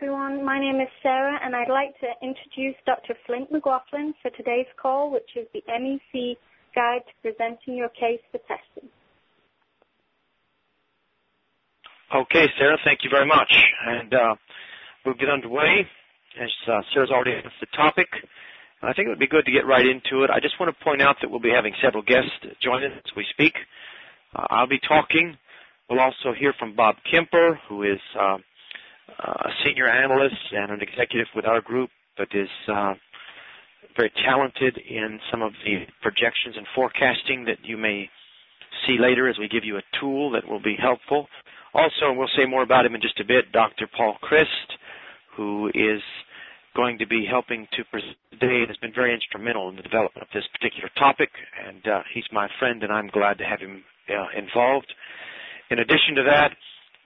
everyone. My name is Sarah, and I'd like to introduce Dr. Flint McLaughlin for today's call, which is the MEC Guide to Presenting Your Case for Testing. Okay, Sarah, thank you very much. And uh, we'll get underway. As uh, Sarah's already announced the topic, I think it would be good to get right into it. I just want to point out that we'll be having several guests join us as we speak. Uh, I'll be talking. We'll also hear from Bob Kemper, who is uh, a senior analyst and an executive with our group, but is uh, very talented in some of the projections and forecasting that you may see later as we give you a tool that will be helpful. Also, we'll say more about him in just a bit, Dr. Paul Christ, who is going to be helping to present today and has been very instrumental in the development of this particular topic. And uh, he's my friend, and I'm glad to have him uh, involved. In addition to that,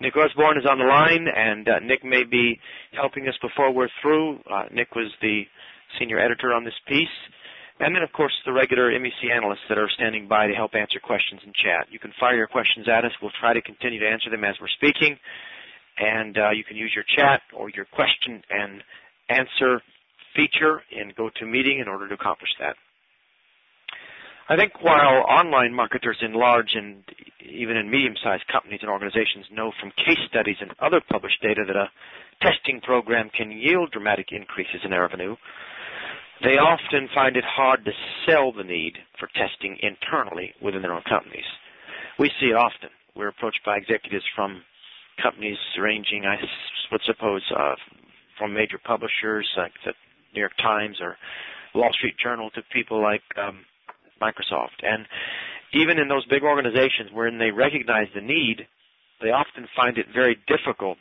Nick Usborne is on the line, and uh, Nick may be helping us before we're through. Uh, Nick was the senior editor on this piece. And then, of course, the regular MEC analysts that are standing by to help answer questions in chat. You can fire your questions at us. We'll try to continue to answer them as we're speaking. And uh, you can use your chat or your question and answer feature in GoToMeeting in order to accomplish that. I think while online marketers in large and even in medium-sized companies and organizations know from case studies and other published data that a testing program can yield dramatic increases in revenue, they often find it hard to sell the need for testing internally within their own companies. We see it often. We're approached by executives from companies ranging, I would suppose, uh, from major publishers like the New York Times or Wall Street Journal to people like um, Microsoft. And even in those big organizations wherein they recognize the need, they often find it very difficult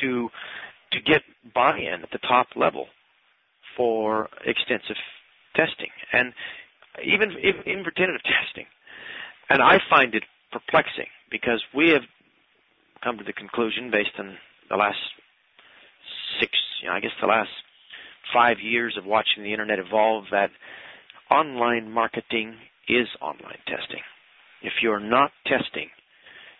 to to get buy-in at the top level for extensive testing and even even for tentative testing. And I find it perplexing because we have come to the conclusion based on the last six, you know, I guess the last five years of watching the internet evolve that online marketing is online testing. If you're not testing,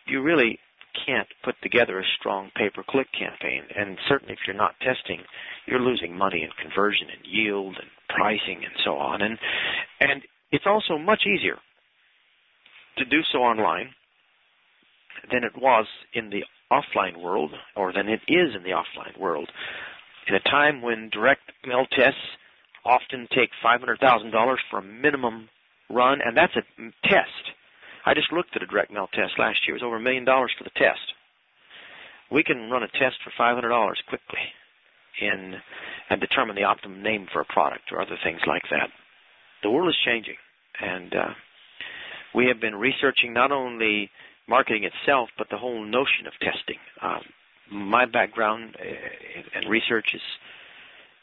you really can't put together a strong pay-per-click campaign. And certainly if you're not testing, you're losing money in conversion and yield and pricing and so on. And, and it's also much easier to do so online than it was in the offline world or than it is in the offline world. In a time when direct mail tests often take $500,000 for a minimum run, and that's a test. I just looked at a direct mail test last year. It was over a million dollars for the test. We can run a test for $500 quickly in and determine the optimum name for a product or other things like that. The world is changing, and uh, we have been researching not only marketing itself, but the whole notion of testing. Um, my background uh, and research is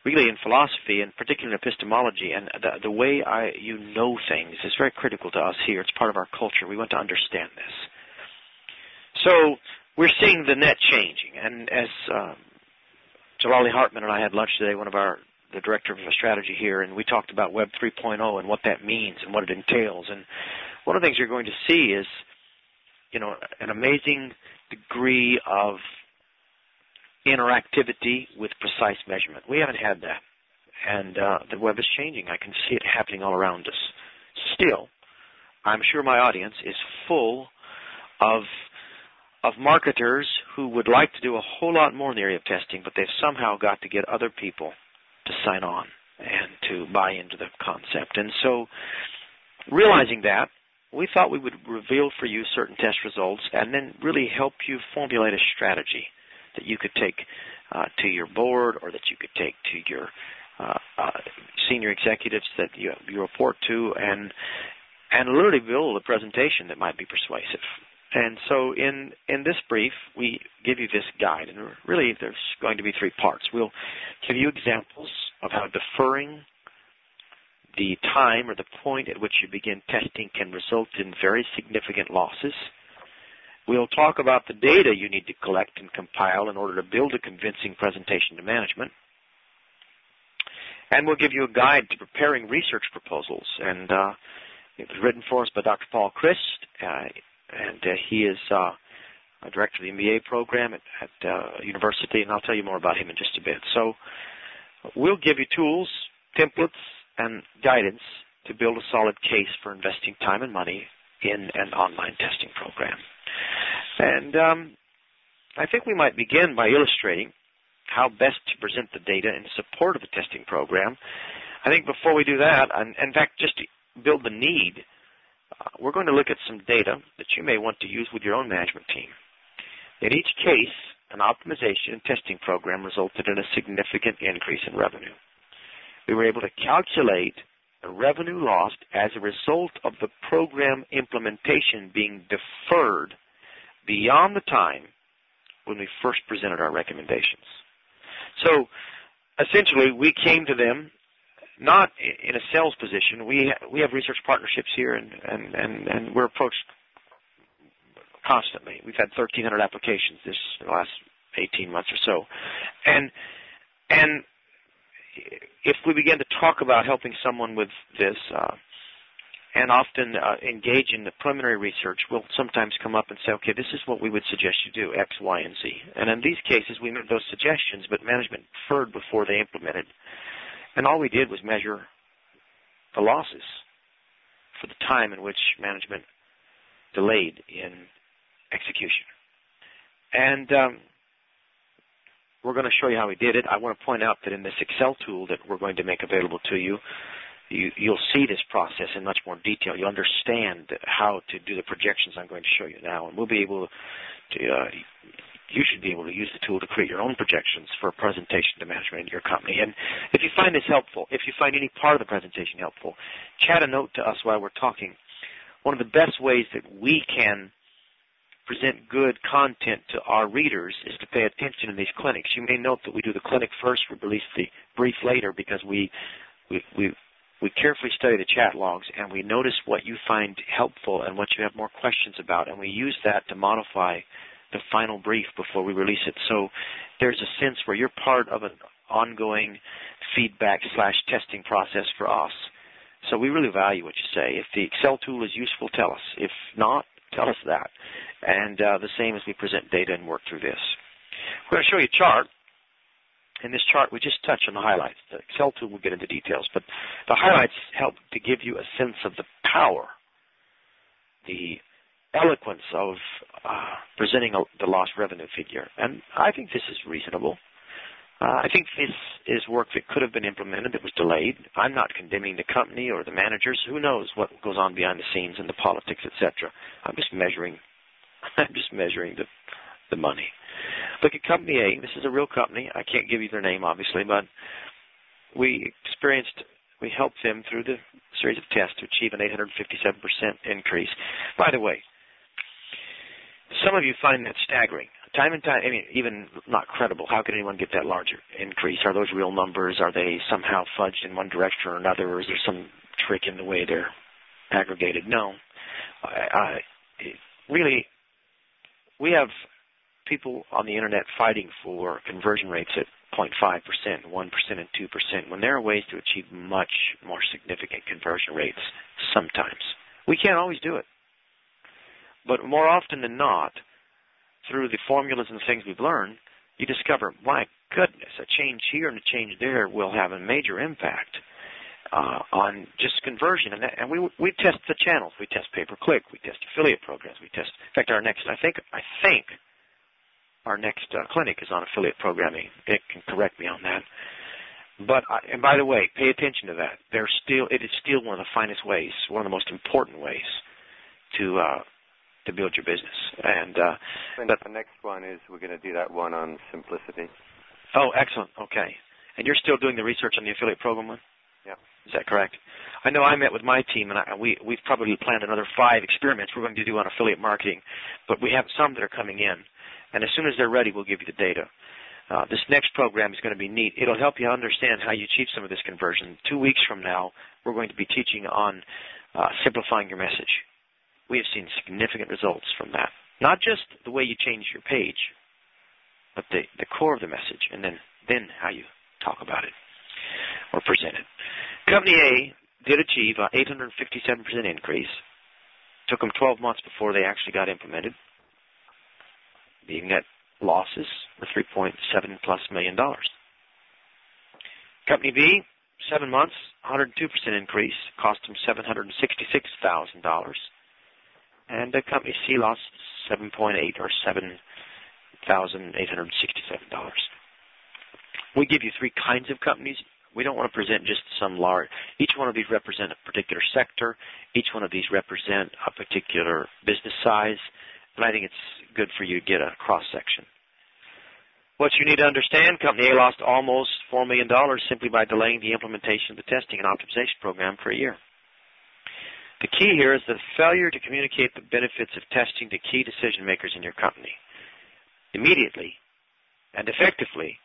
really in philosophy and particularly in epistemology and the, the way I, you know things is very critical to us here. It's part of our culture. We want to understand this. So we're seeing the net changing. And as um, Jalali Hartman and I had lunch today, one of our the director of strategy here, and we talked about Web 3.0 and what that means and what it entails. And one of the things you're going to see is, you know, an amazing degree of interactivity with precise measurement. We haven't had that. And uh, the web is changing. I can see it happening all around us. Still, I'm sure my audience is full of of marketers who would like to do a whole lot more in the area of testing, but they've somehow got to get other people to sign on and to buy into the concept. And so, realizing that, we thought we would reveal for you certain test results and then really help you formulate a strategy that you could take uh, to your board or that you could take to your uh, uh, senior executives that you, you report to and and literally build a presentation that might be persuasive. And so in, in this brief, we give you this guide, and really there's going to be three parts. We'll give you examples of how deferring the time or the point at which you begin testing can result in very significant losses. We'll talk about the data you need to collect and compile in order to build a convincing presentation to management. And we'll give you a guide to preparing research proposals. And uh, it was written for us by Dr. Paul Christ, uh, and uh, he is uh, a director of the MBA program at, at uh, university, and I'll tell you more about him in just a bit. So we'll give you tools, templates, and guidance to build a solid case for investing time and money in an online testing program. And um, I think we might begin by illustrating how best to present the data in support of the testing program. I think before we do that, and in fact, just to build the need, uh, we're going to look at some data that you may want to use with your own management team. In each case, an optimization and testing program resulted in a significant increase in revenue. We were able to calculate the revenue lost as a result of the program implementation being deferred beyond the time when we first presented our recommendations. So essentially, we came to them not in a sales position. We we have research partnerships here, and and and, and we're approached constantly. We've had 1,300 applications this last 18 months or so, and and if we begin to talk about helping someone with this, uh, and often uh, engage in the preliminary research, we'll sometimes come up and say, okay, this is what we would suggest you do, X, Y, and Z. And in these cases, we made those suggestions, but management deferred before they implemented. And all we did was measure the losses for the time in which management delayed in execution. And um, we're going to show you how we did it. I want to point out that in this Excel tool that we're going to make available to you, you you'll see this process in much more detail. You'll understand how to do the projections I'm going to show you now, and we'll be able to. Uh, you should be able to use the tool to create your own projections for presentation to management in your company. And if you find this helpful, if you find any part of the presentation helpful, chat a note to us while we're talking. One of the best ways that we can present good content to our readers is to pay attention in these clinics. You may note that we do the clinic first, we release the brief later because we we we we carefully study the chat logs and we notice what you find helpful and what you have more questions about and we use that to modify the final brief before we release it. So there's a sense where you're part of an ongoing feedback slash testing process for us. So we really value what you say. If the Excel tool is useful, tell us. If not, tell us that. And uh, the same as we present data and work through this. We're going to show you a chart. In this chart, we just touch on the highlights. The Excel tool will get into details, but the highlights help to give you a sense of the power, the eloquence of uh, presenting a, the lost revenue figure. And I think this is reasonable. Uh, I think this is work that could have been implemented that was delayed. I'm not condemning the company or the managers. Who knows what goes on behind the scenes and the politics, etc. I'm just measuring I'm just measuring the the money. Look at Company A. This is a real company. I can't give you their name, obviously, but we experienced, we helped them through the series of tests to achieve an 857% increase. By the way, some of you find that staggering. Time and time, I mean, even not credible. How could anyone get that larger increase? Are those real numbers? Are they somehow fudged in one direction or another? Or is there some trick in the way they're aggregated? No. I, I, really, we have people on the internet fighting for conversion rates at 0.5%, 1%, and 2%, when there are ways to achieve much more significant conversion rates sometimes. We can't always do it. But more often than not, through the formulas and things we've learned, you discover, my goodness, a change here and a change there will have a major impact uh, on just conversion. And, that, and we we test the channels. We test pay per click. We test affiliate programs. We test. In fact, our next I think I think our next uh, clinic is on affiliate programming. It can correct me on that. But uh, and by the way, pay attention to that. There's still it is still one of the finest ways, one of the most important ways to uh, to build your business. And uh, and the next one is we're going to do that one on simplicity. Oh, excellent. Okay. And you're still doing the research on the affiliate program one? Yeah. Is that correct? I know I met with my team, and I, we we've probably planned another five experiments we're going to do on affiliate marketing, but we have some that are coming in, and as soon as they're ready, we'll give you the data. Uh, this next program is going to be neat. It'll help you understand how you achieve some of this conversion. Two weeks from now, we're going to be teaching on uh, simplifying your message. We have seen significant results from that. Not just the way you change your page, but the, the core of the message, and then, then how you talk about it or present it. Company A did achieve an 857% increase. It Took them 12 months before they actually got implemented. The net losses were 3.7 plus million dollars. Company B, seven months, 102% increase, cost them $766,000. And uh, Company C lost 7.8 or $7,867. We give you three kinds of companies. We don't want to present just some large. Each one of these represent a particular sector. Each one of these represent a particular business size. And I think it's good for you to get a cross section. What you need to understand, Company A lost almost $4 million simply by delaying the implementation of the testing and optimization program for a year. The key here is the failure to communicate the benefits of testing to key decision makers in your company immediately and effectively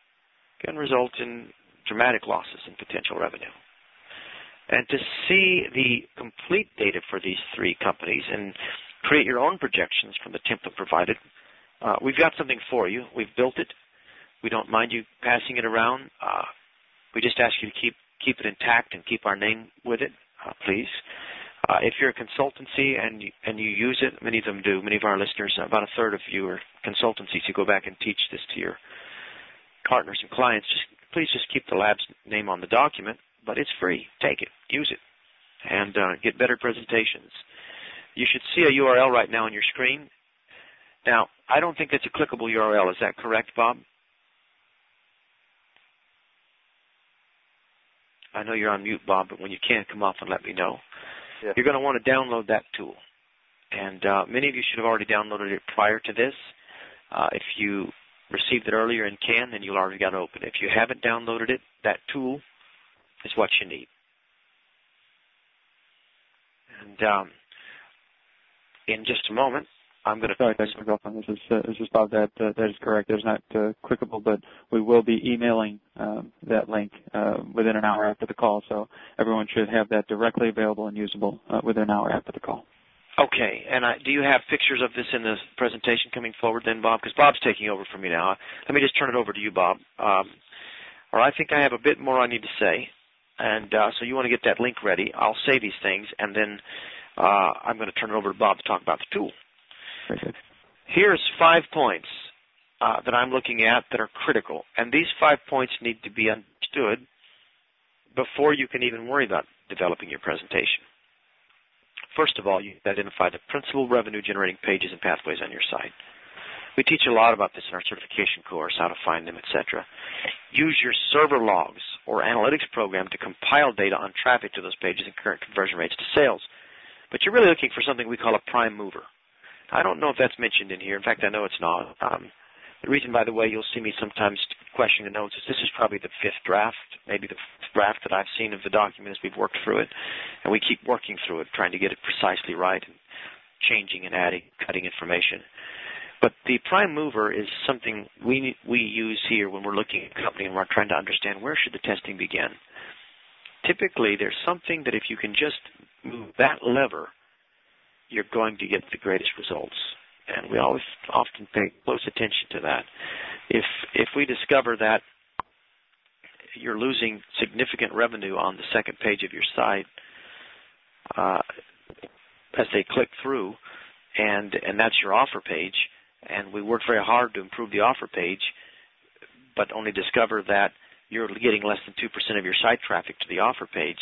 can result in dramatic losses in potential revenue. And to see the complete data for these three companies and create your own projections from the template provided, uh, we've got something for you. We've built it. We don't mind you passing it around. Uh, we just ask you to keep keep it intact and keep our name with it, uh, please. Uh, if you're a consultancy and you, and you use it, many of them do. Many of our listeners, about a third of you are consultancies who go back and teach this to your partners and clients. Just please just keep the lab's name on the document, but it's free. Take it, use it, and uh, get better presentations. You should see a URL right now on your screen. Now, I don't think it's a clickable URL. Is that correct, Bob? I know you're on mute, Bob, but when you can, come off and let me know. Yes. You're going to want to download that tool. And uh, many of you should have already downloaded it prior to this. Uh, if you received it earlier and can, then you'll already got it open. If you haven't downloaded it, that tool is what you need. And um, in just a moment, I'm going to. Sorry, Dr. McLaughlin. This is uh, this is Bob. That uh, that is correct. It's not uh, clickable, but we will be emailing um, that link uh, within an hour after the call. So everyone should have that directly available and usable uh, within an hour after the call. Okay, and I, do you have pictures of this in the presentation coming forward then, Bob? Because Bob's taking over for me now. Let me just turn it over to you, Bob. Um, or I think I have a bit more I need to say, and uh, so you want to get that link ready. I'll say these things, and then uh, I'm going to turn it over to Bob to talk about the tool. Here's five points uh, that I'm looking at that are critical, and these five points need to be understood before you can even worry about developing your presentation. First of all, you identify the principal revenue generating pages and pathways on your site. We teach a lot about this in our certification course, how to find them, etc. Use your server logs or analytics program to compile data on traffic to those pages and current conversion rates to sales. But you're really looking for something we call a prime mover. I don't know if that's mentioned in here. In fact, I know it's not. Um, the reason, by the way, you'll see me sometimes questioning the notes is this is probably the fifth draft, maybe the fifth draft that I've seen of the document as we've worked through it, and we keep working through it, trying to get it precisely right and changing and adding, cutting information. But the prime mover is something we we use here when we're looking at a company and we're trying to understand where should the testing begin. Typically, there's something that if you can just move that lever, you're going to get the greatest results. And we always often pay close attention to that. If if we discover that you're losing significant revenue on the second page of your site uh, as they click through, and and that's your offer page, and we work very hard to improve the offer page, but only discover that you're getting less than two percent of your site traffic to the offer page,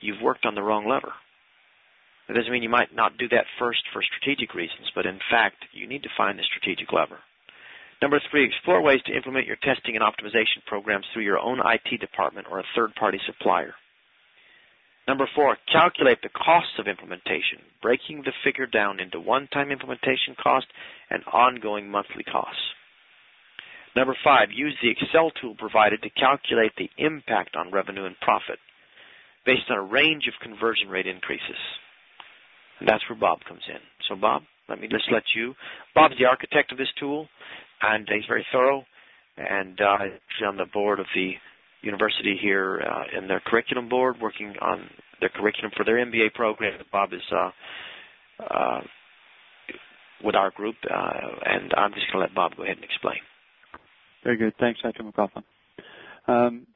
you've worked on the wrong lever. That doesn't mean you might not do that first for strategic reasons, but in fact, you need to find the strategic lever. Number three, explore ways to implement your testing and optimization programs through your own IT department or a third-party supplier. Number four, calculate the costs of implementation, breaking the figure down into one-time implementation cost and ongoing monthly costs. Number five, use the Excel tool provided to calculate the impact on revenue and profit based on a range of conversion rate increases. That's where Bob comes in. So Bob, let me just let you. Bob's the architect of this tool, and he's very thorough, and uh, he's on the board of the university here uh, in their curriculum board, working on their curriculum for their MBA program. Bob is uh, uh, with our group, uh, and I'm just going to let Bob go ahead and explain. Very good. Thanks, Dr. McLaughlin. Um,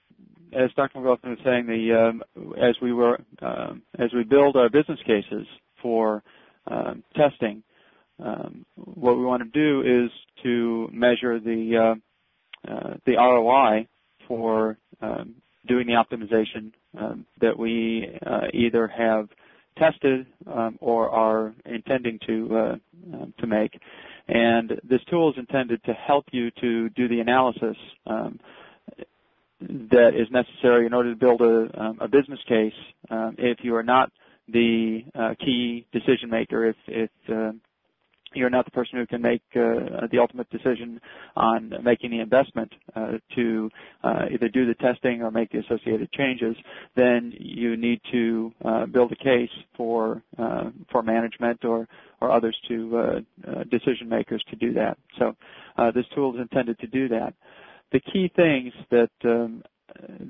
as Dr. McLaughlin was saying, the um, as we were um, as we build our business cases for um, testing, um, what we want to do is to measure the uh, uh, the ROI for um, doing the optimization um, that we uh, either have tested um, or are intending to uh, um, to make. And this tool is intended to help you to do the analysis that is necessary in order to build a, a business case. If you are not the uh, key decision maker, if, if uh, you're not the person who can make uh, the ultimate decision on making the investment uh, to uh, either do the testing or make the associated changes, then you need to uh, build a case for uh, for management or or others to uh, decision makers to do that. So this tool is intended to do that. The key things that um,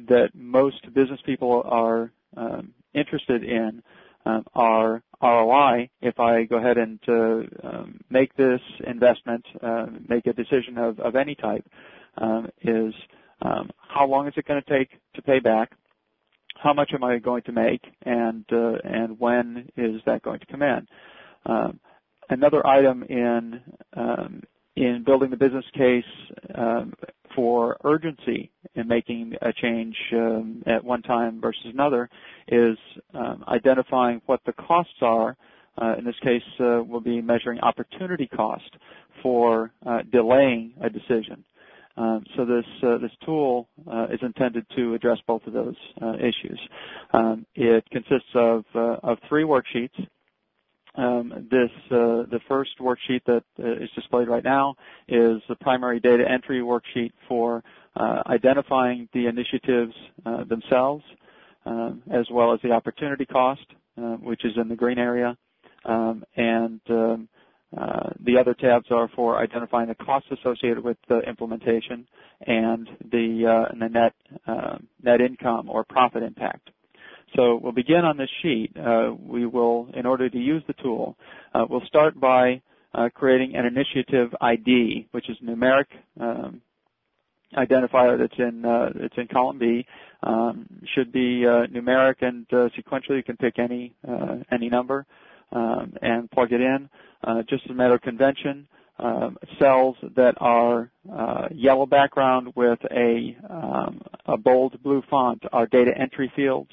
that most business people are um, interested in um, are ROI if I go ahead and uh, um, make this investment, uh, make a decision of, any type, um, is how long is it going to take to pay back? How much am I going to make, and uh, and when is that going to come in? Another item in in building the business case for urgency in making a change um, at one time versus another is um, identifying what the costs are. Uh, in this case, uh, we'll be measuring opportunity cost for uh, delaying a decision. Um, so this uh, this tool uh, is intended to address both of those uh, issues. Um, it consists of of three worksheets um, this uh, the first worksheet that uh, is displayed right now is the primary data entry worksheet for uh, identifying the initiatives uh, themselves, um, as well as the opportunity cost, uh, which is in the green area, um, and um, uh, the other tabs are for identifying the costs associated with the implementation and the and the net net income or profit impact. So we'll begin on this sheet. Uh, we will, in order to use the tool, uh, we'll start by uh, creating an initiative ID, which is numeric um, identifier that's in uh, that's in column B. Um, should be uh, numeric and uh, sequentially. You can pick any any number um, and plug it in. just as a matter of convention, um, cells that are uh, yellow background with a, um, a bold blue font are data entry fields.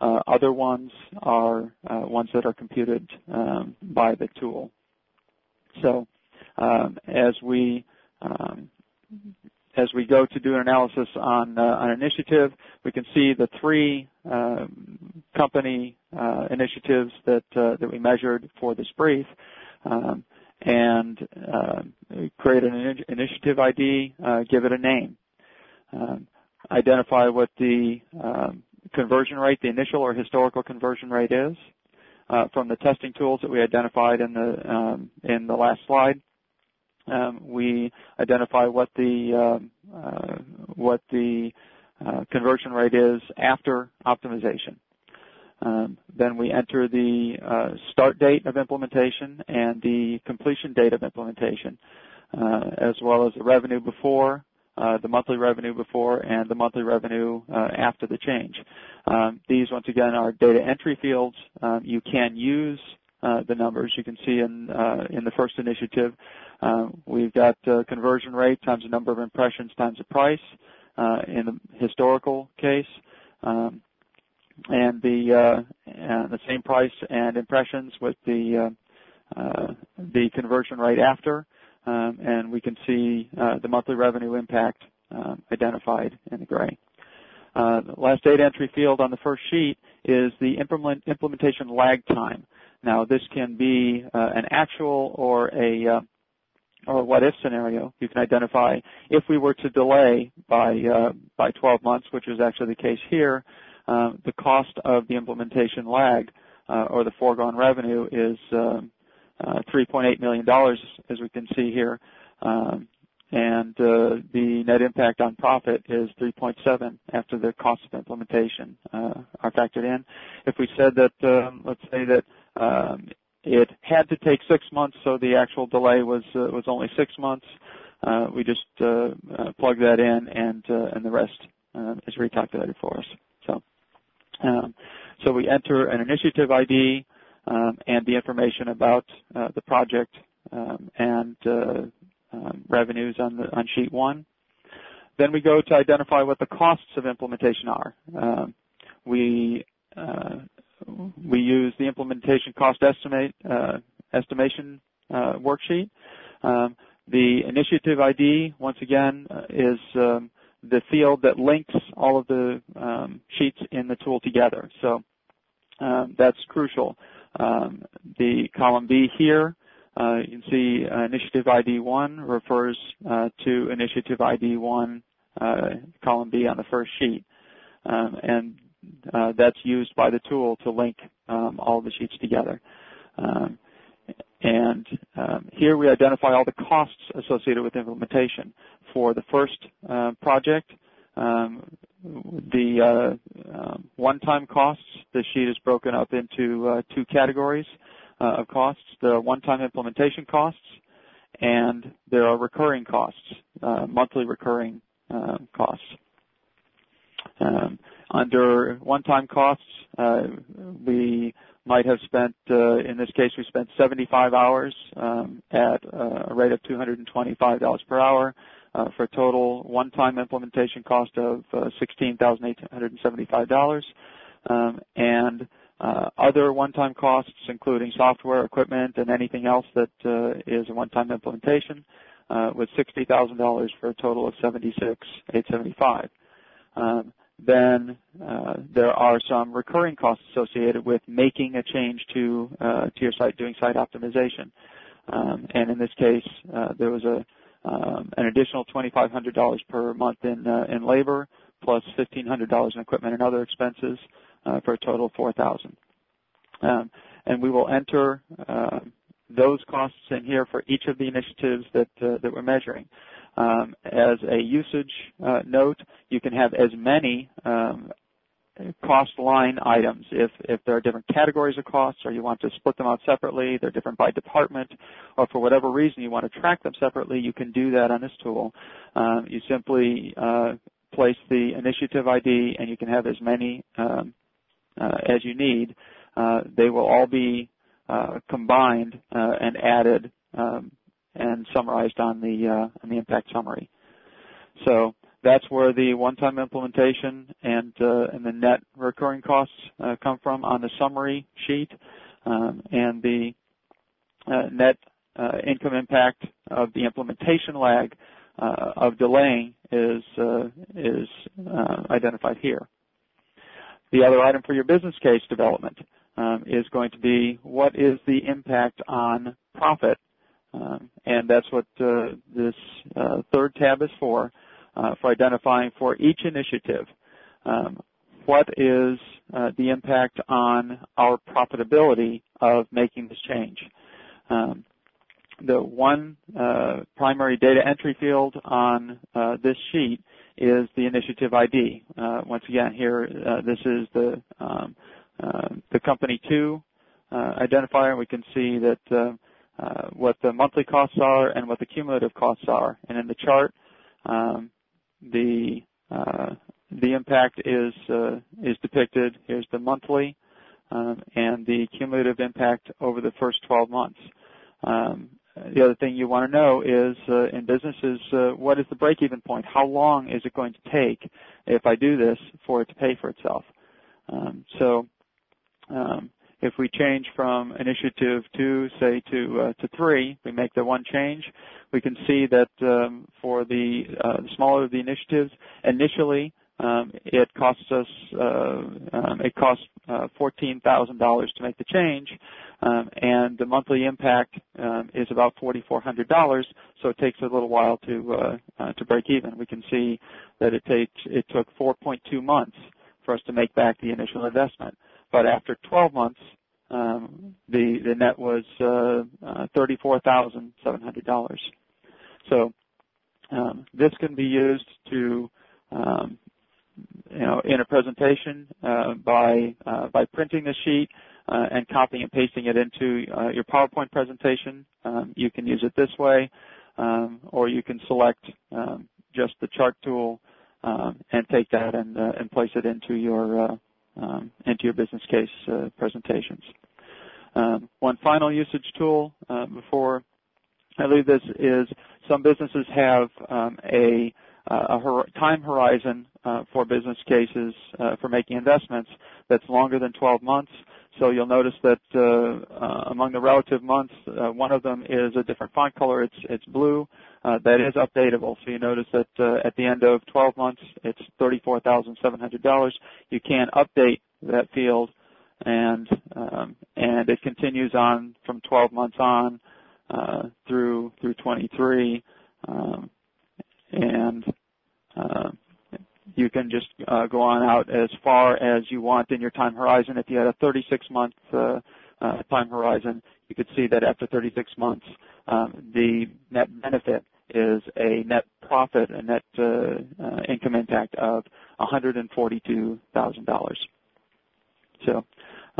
Uh, other ones are uh, ones that are computed um, by the tool. So um, as we um, as we go to do an analysis on uh, an initiative, we can see the three company uh, initiatives that uh, that we measured for this brief, um, and create an initiative ID, give it a name, um, identify what the um, conversion rate, the initial or historical conversion rate is uh, from the testing tools that we identified in the um, in the last slide. Um, we identify what the um, uh, what the uh, conversion rate is after optimization. Um, then we enter the uh, start date of implementation and the completion date of implementation, uh, as well as the revenue before, the monthly revenue before and the monthly revenue uh, after the change. Um, these, once again, are data entry fields. Um, you can use uh, the numbers. You can see in uh, in the first initiative, uh, we've got conversion rate times the number of impressions times the price. in the historical case, um, and the same price and impressions with the the conversion rate after um, and we can see uh, the monthly revenue impact um, identified in the gray. Uh, the last data entry field on the first sheet is the implement, implementation lag time. Now, this can be uh, an actual or a uh, or what if scenario. You can identify if we were to delay by uh, by 12 months, which is actually the case here, uh, the cost of the implementation lag or the foregone revenue is um, uh, $3.8 million, as we can see here. Um, and uh, the net impact on profit is 3.7 after the cost of implementation uh, are factored in. If we said that, um, let's say that um, it had to take six months, so the actual delay was uh, was only six months, uh, we just uh, plug that in, and and the rest is recalculated for us. So, um, so we enter an initiative ID um, and the information about uh, the project um, and uh, um, revenues on, the, on sheet one. Then we go to identify what the costs of implementation are. Um, we uh, we use the implementation cost estimate uh, estimation uh, worksheet. Um, the initiative ID, once again, is um, the field that links all of the um, sheets in the tool together. So um, that's crucial. Um, the column B here, uh, you can see uh, initiative ID 1 refers uh, to initiative ID 1 uh, column B on the first sheet. Um, and that's used by the tool to link um, all the sheets together. And um, here we identify all the costs associated with implementation. For the first uh, project, the uh, um, one-time costs, the sheet is broken up into uh, two categories uh, of costs, the one-time implementation costs, and there are recurring costs, uh, monthly recurring uh, costs. Um, under one-time costs, we might have spent, uh, in this case, we spent 75 hours um, at a rate of $225 per hour uh, for a total one-time implementation cost of uh, $16,875. Um, and uh, other one-time costs, including software, equipment, and anything else that uh, is a one-time implementation, uh, was $60,000 for a total of $76,875. Um, then uh, there are some recurring costs associated with making a change to uh, to your site, doing site optimization. Um, and in this case, uh, there was a um, an additional $2,500 per month in uh, in labor, plus $1,500 in equipment and other expenses, uh, for a total of 4,000. Um, and we will enter uh, those costs in here for each of the initiatives that that we're measuring. Um, as a usage uh, note, you can have as many um, cost line items. If, if there are different categories of costs or you want to split them out separately, they're different by department, or for whatever reason you want to track them separately, you can do that on this tool. Um, you simply uh, place the initiative ID and you can have as many um, uh, as you need. Uh, they will all be combined and added um, and summarized on the on the impact summary. So that's where the one-time implementation and uh, the net recurring costs uh, come from on the summary sheet, um, and the uh, net income impact of the implementation lag of delaying is is identified here. The other item for your business case development um, is going to be what is the impact on profit um, and that's what this third tab is for, uh, for identifying for each initiative um, what is uh, the impact on our profitability of making this change. Um, the one uh, primary data entry field on uh, this sheet is the initiative ID. once again, here this is the um, the company two identifier. We can see that uh, what the monthly costs are and what the cumulative costs are. And in the chart, um, the uh, the impact is uh, is depicted. Here's the monthly um, and the cumulative impact over the first 12 months. Um, the other thing you want to know is uh, in businesses, uh, what is the break-even point? How long is it going to take if I do this for it to pay for itself? Um, so um, if we change from initiative two, say, to uh, to three, we make the one change. We can see that um, for the, uh, smaller of the initiatives, initially um, it costs us uh, um, it costs uh, fourteen thousand dollars to make the change, um, and the monthly impact um, is about forty four hundred dollars. So it takes a little while to uh, uh, to break even. We can see that it takes it took four point two months for us to make back the initial investment. But after 12 months, um, the the net was uh, uh, $34,700. So um, this can be used to um, you know, in a presentation uh, by uh, by printing the sheet uh, and copying and pasting it into uh, your PowerPoint presentation. Um, you can use it this way, um, or you can select um, just the chart tool and take that and, and place it into your um, into your business case uh, presentations. Um, one final usage tool uh, before I leave this is some businesses have um, a, a time horizon uh, for business cases uh, for making investments that's longer than 12 months. So you'll notice that uh, uh, among the relative months, one of them is a different font color. It's it's blue. Uh, that is updatable. So you notice that uh, at the end of 12 months, it's $34,700. You can update that field, and um, and it continues on from 12 months on uh, through through 23, um, and uh, you can just go on out as far as you want in your time horizon. If you had a 36 month time horizon, you could see that after 36 months, um, the net benefit is a net profit, a net uh, uh, income impact of $142,000. So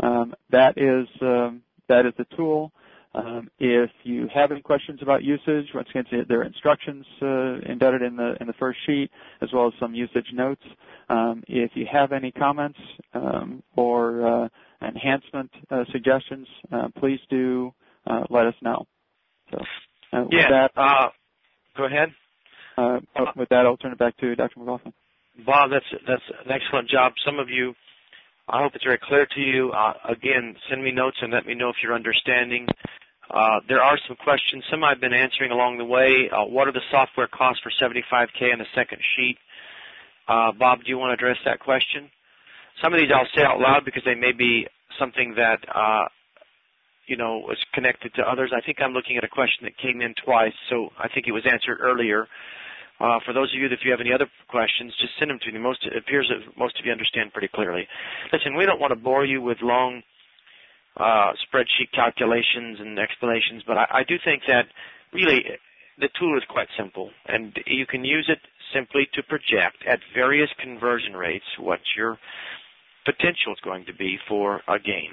um, that is um, that is the tool. Um, if you have any questions about usage, once again, there are instructions uh, embedded in the in the first sheet, as well as some usage notes. Um, if you have any comments um, or uh, enhancement uh, suggestions, uh, please do uh, let us know. So, uh, yeah. That, go ahead. with that, I'll turn it back to Dr. McLaughlin. Bob, that's that's an excellent job. Some of you I hope it's very clear to you. Uh, again, send me notes and let me know if you're understanding. Uh, there are some questions. Some I've been answering along the way. Uh, what are the software costs for 75K on the second sheet? Uh, Bob, do you want to address that question? Some of these I'll say out loud because they may be something that uh, you know is connected to others. I think I'm looking at a question that came in twice, so I think it was answered earlier. Uh, for those of you, if you have any other questions, just send them to me. Most it appears that most of you understand pretty clearly. Listen, we don't want to bore you with long uh, spreadsheet calculations and explanations, but I, I do think that really the tool is quite simple, and you can use it simply to project at various conversion rates what your potential is going to be for a gain.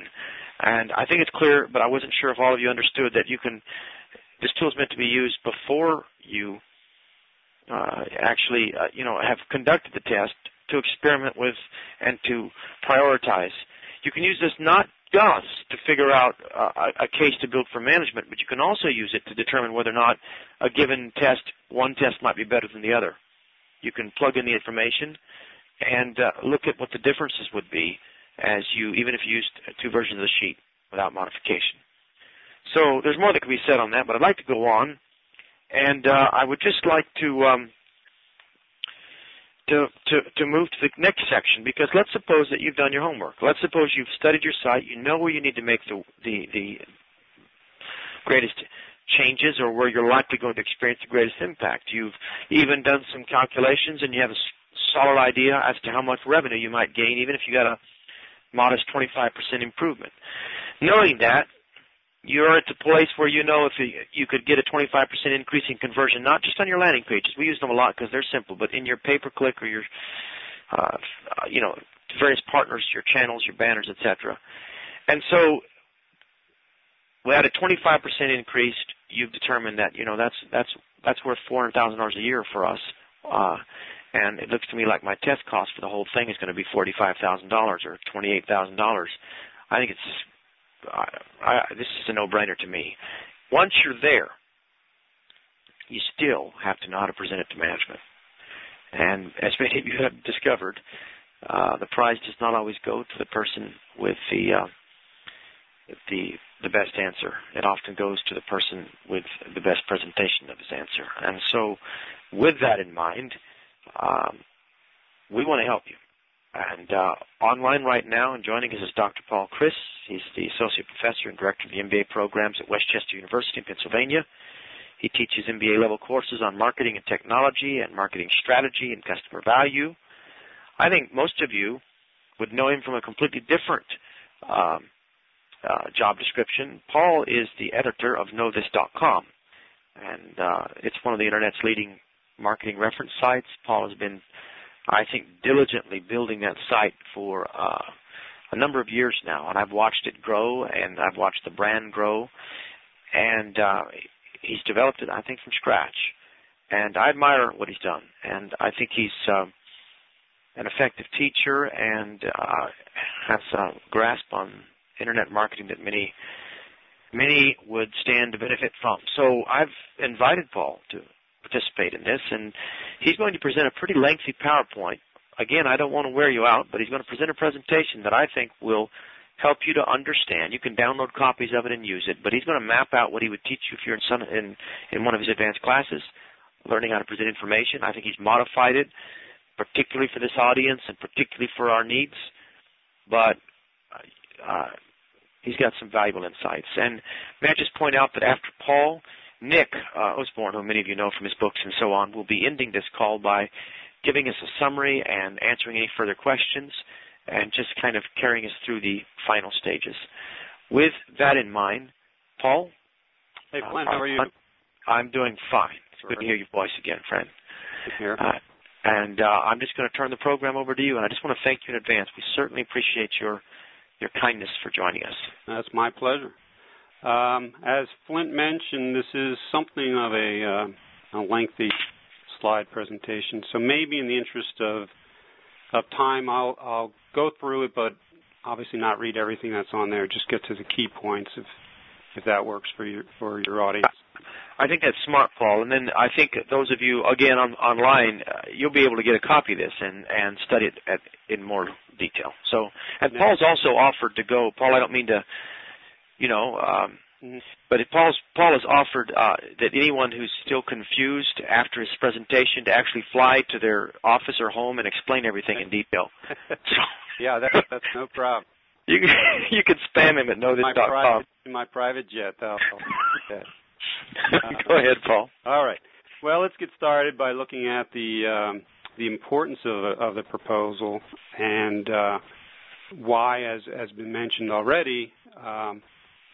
And I think it's clear, but I wasn't sure if all of you understood that you can. This tool is meant to be used before you uh, actually, uh, you know, have conducted the test to experiment with and to prioritize. You can use this not just to figure out uh, a case to build for management, but you can also use it to determine whether or not a given test, one test might be better than the other. You can plug in the information and uh, look at what the differences would be as you, even if you used two versions of the sheet without modification. So there's more that can be said on that, but I'd like to go on and uh, I would just like to, um, to to to move to the next section because let's suppose that you've done your homework. Let's suppose you've studied your site. You know where you need to make the the, the greatest changes or where you're likely going to experience the greatest impact. You've even done some calculations and you have a solid idea as to how much revenue you might gain, even if you got a modest 25% improvement. Knowing that, you're at the place where you know if you, you could get a 25% increase in conversion, not just on your landing pages. We use them a lot because they're simple, but in your pay-per-click or your, uh, you know, various partners, your channels, your banners, etc. And so, at a 25% increase, you've determined that you know that's that's that's worth $400,000 a year for us. Uh, and it looks to me like my test cost for the whole thing is going to be $45,000 or $28,000. I think it's I, I, this is a no-brainer to me. Once you're there, you still have to know how to present it to management. And as many of you have discovered, uh, the prize does not always go to the person with the uh, the the best answer. It often goes to the person with the best presentation of his answer. And so, with that in mind, um, we want to help you. And uh, online right now and joining us is Dr. Paul Christ. He's the Associate Professor and Director of the MBA programs at West Chester University in Pennsylvania. He teaches MBA level courses on marketing and technology and marketing strategy and customer value. I think most of you would know him from a completely different um, uh, job description. Paul is the editor of KnowThis.com, and uh, it's one of the internet's leading marketing reference sites. Paul has been I think, diligently building that site for uh, a number of years now, and I've watched it grow, and I've watched the brand grow, and uh, he's developed it, I think, from scratch. And I admire what he's done, and I think he's uh, an effective teacher and uh, has a grasp on internet marketing that many many would stand to benefit from. So I've invited Paul to participate in this, and he's going to present a pretty lengthy PowerPoint. Again, I don't want to wear you out, but he's going to present a presentation that I think will help you to understand. You can download copies of it and use it, but he's going to map out what he would teach you if you're in, some, in, in one of his advanced classes, learning how to present information. I think he's modified it, particularly for this audience and particularly for our needs, but uh, he's got some valuable insights. And may I just point out that after Paul, Nick uh, Usborne, who many of you know from his books and so on, will be ending this call by giving us a summary and answering any further questions and just kind of carrying us through the final stages. With that in mind, Paul? Hey, Flint, uh, how are you? I'm doing fine. It's good to hear your voice again, friend. Good here. Uh, and uh, I'm just going to turn the program over to you, and I just want to thank you in advance. We certainly appreciate your your kindness for joining us. That's my pleasure. Um, as Flint mentioned, this is something of a, uh, a lengthy slide presentation, so maybe in the interest of of time, I'll I'll go through it, but obviously not read everything that's on there. Just get to the key points if if that works for your for your audience. I think that's smart, Paul. And then I think those of you again on, online, uh, you'll be able to get a copy of this and and study it at, in more detail. So, and. Paul's also offered to go. Paul, I don't mean to, you know. Um. But Paul's, Paul has offered uh, that anyone who's still confused after his presentation to actually fly to their office or home and explain everything in detail. so, yeah, that's, that's no problem. You you can spam him at knowthis.com. In my private jet. I'll, okay. Go ahead, Paul. All right. Well, let's get started by looking at the um, the importance of, of the proposal and uh, why, as has been mentioned already. Um,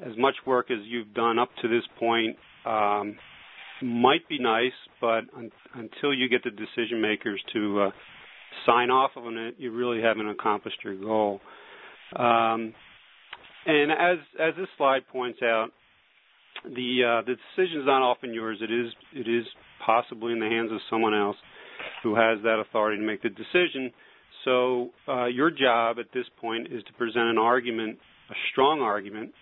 as much work as you've done up to this point um, might be nice, but un- until you get the decision makers to uh, sign off on it, you really haven't accomplished your goal. Um, and as as this slide points out, the uh, the decision is not often yours. It is it is possibly in the hands of someone else who has that authority to make the decision. So uh, your job at this point is to present an argument, a strong argument,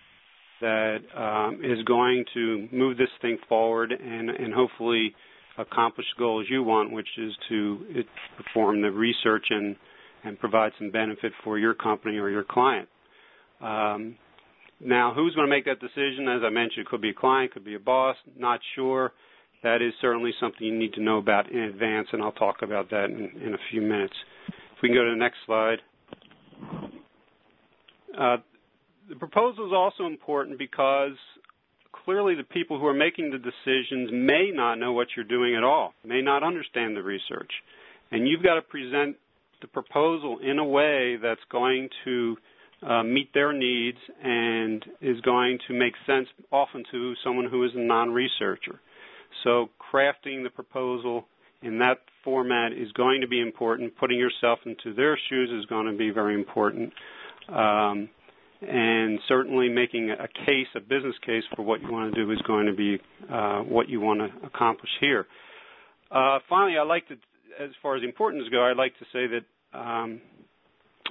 that um, is going to move this thing forward and, and hopefully accomplish the goals you want, which is to perform the research and, and provide some benefit for your company or your client. Um, now, who's going to make that decision? As I mentioned, it could be a client, could be a boss, not sure. That is certainly something you need to know about in advance, and I'll talk about that in, in a few minutes. If we can go to the next slide. Uh, the proposal is also important because clearly the people who are making the decisions may not know what you're doing at all, may not understand the research. And you've got to present the proposal in a way that's going to uh, meet their needs and is going to make sense often to someone who is a non-researcher. So crafting the proposal in that format is going to be important. Putting yourself into their shoes is going to be very important. Um, and certainly making a case, a business case for what you want to do is going to be uh, what you want to accomplish here. Uh, finally, I like to, as far as importance go, I'd like to say that um,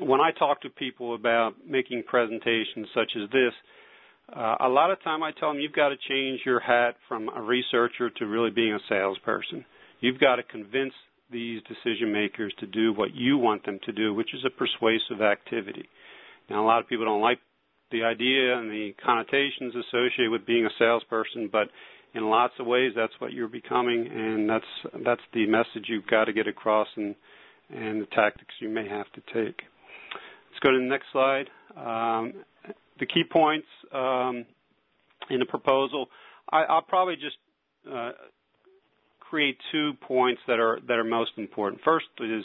when I talk to people about making presentations such as this, uh, a lot of time I tell them you've got to change your hat from a researcher to really being a salesperson. You've got to convince these decision makers to do what you want them to do, which is a persuasive activity. Now, a lot of people don't like the idea and the connotations associated with being a salesperson, but in lots of ways, that's what you're becoming, and that's that's the message you've got to get across, and and the tactics you may have to take. Let's go to the next slide. Um, the key points um, in the proposal. I, will probably just uh, create two points that are that are most important. First is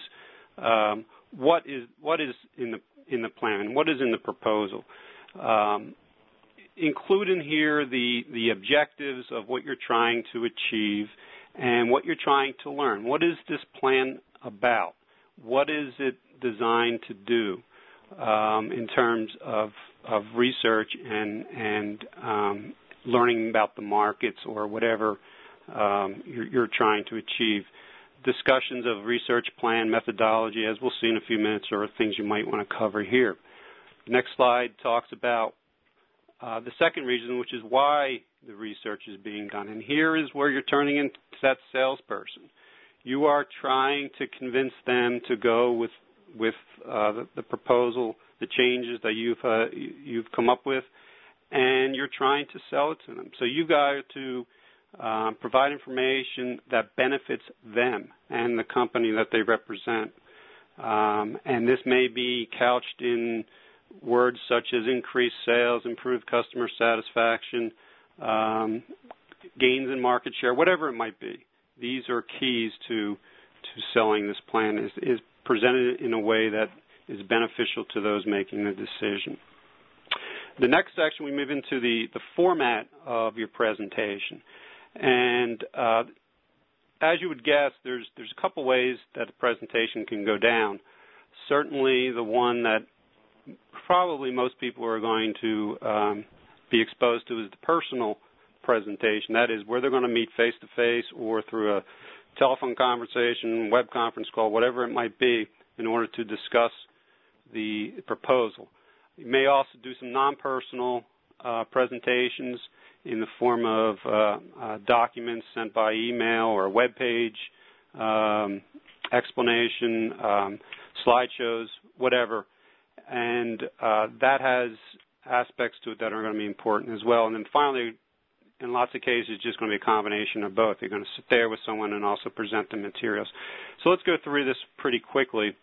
um, what is what is in the in the plan? What is in the proposal? Um, include in here the the objectives of what you're trying to achieve and what you're trying to learn. What is this plan about? What is it designed to do um, in terms of of research and and um, learning about the markets or whatever um, you're, you're, trying to achieve? Discussions of research plan methodology, as we'll see in a few minutes, are things you might want to cover here. Next slide talks about uh, the second reason, which is why the research is being done. And here is where you're turning into that salesperson. You are trying to convince them to go with with uh, the, the, proposal, the changes that you've uh, you've come up with, and you're trying to sell it to them. So you got to um, provide information that benefits them and the company that they represent. Um, and this may be couched in words such as increased sales, improved customer satisfaction, um, gains in market share, whatever it might be. These are keys to to selling this plan is, is presented in a way that is beneficial to those making the decision. The next section, we move into the, the format of your presentation. And uh, as you would guess, there's, there's a couple ways that a presentation can go down. Certainly, the one that probably most people are going to um, be exposed to is the personal presentation. That is where they're going to meet face to face or through a telephone conversation, web conference call, whatever it might be, in order to discuss the proposal. You may also do some non-personal uh, presentations in the form of uh, uh, documents sent by email or a web page, um, explanation, um, slideshows, whatever. And uh, that has aspects to it that are going to be important as well. And then finally, in lots of cases, it's just going to be a combination of both. You're going to sit there with someone and also present the materials. So let's go through this pretty quickly.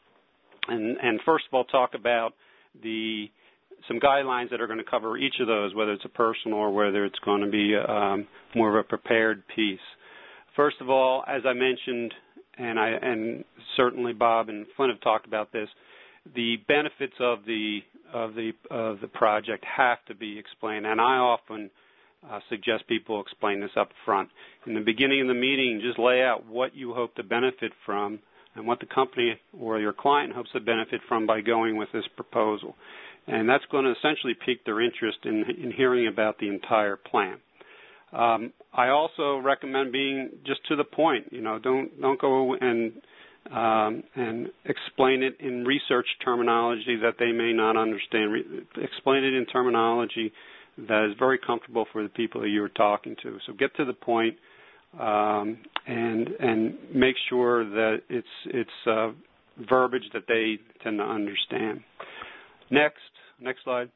And, and first of all, talk about the some guidelines that are going to cover each of those, whether it's a personal or whether it's going to be um, more of a prepared piece. First of all, as I mentioned, and I and certainly Bob and Flint have talked about this, the benefits of the of the of the project have to be explained, and I often uh, suggest people explain this up front. In the beginning of the meeting, just lay out what you hope to benefit from and what the company or your client hopes to benefit from by going with this proposal. And that's going to essentially pique their interest in, in hearing about the entire plan. Um, I also recommend being just to the point. You know, don't don't go and um, and explain it in research terminology that they may not understand. Re- explain it in terminology that is very comfortable for the people that you're talking to. So get to the point, um, and and make sure that it's it's uh, verbiage that they tend to understand. Next, next slide.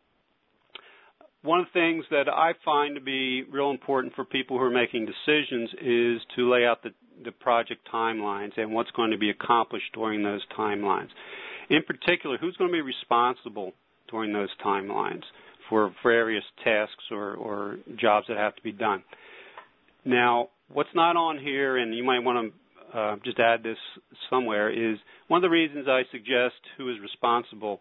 One of the things that I find to be real important for people who are making decisions is to lay out the, the project timelines and what's going to be accomplished during those timelines. In particular, who's going to be responsible during those timelines? for various tasks or, or jobs that have to be done. Now, what's not on here, and you might want to uh, just add this somewhere, is one of the reasons I suggest who is responsible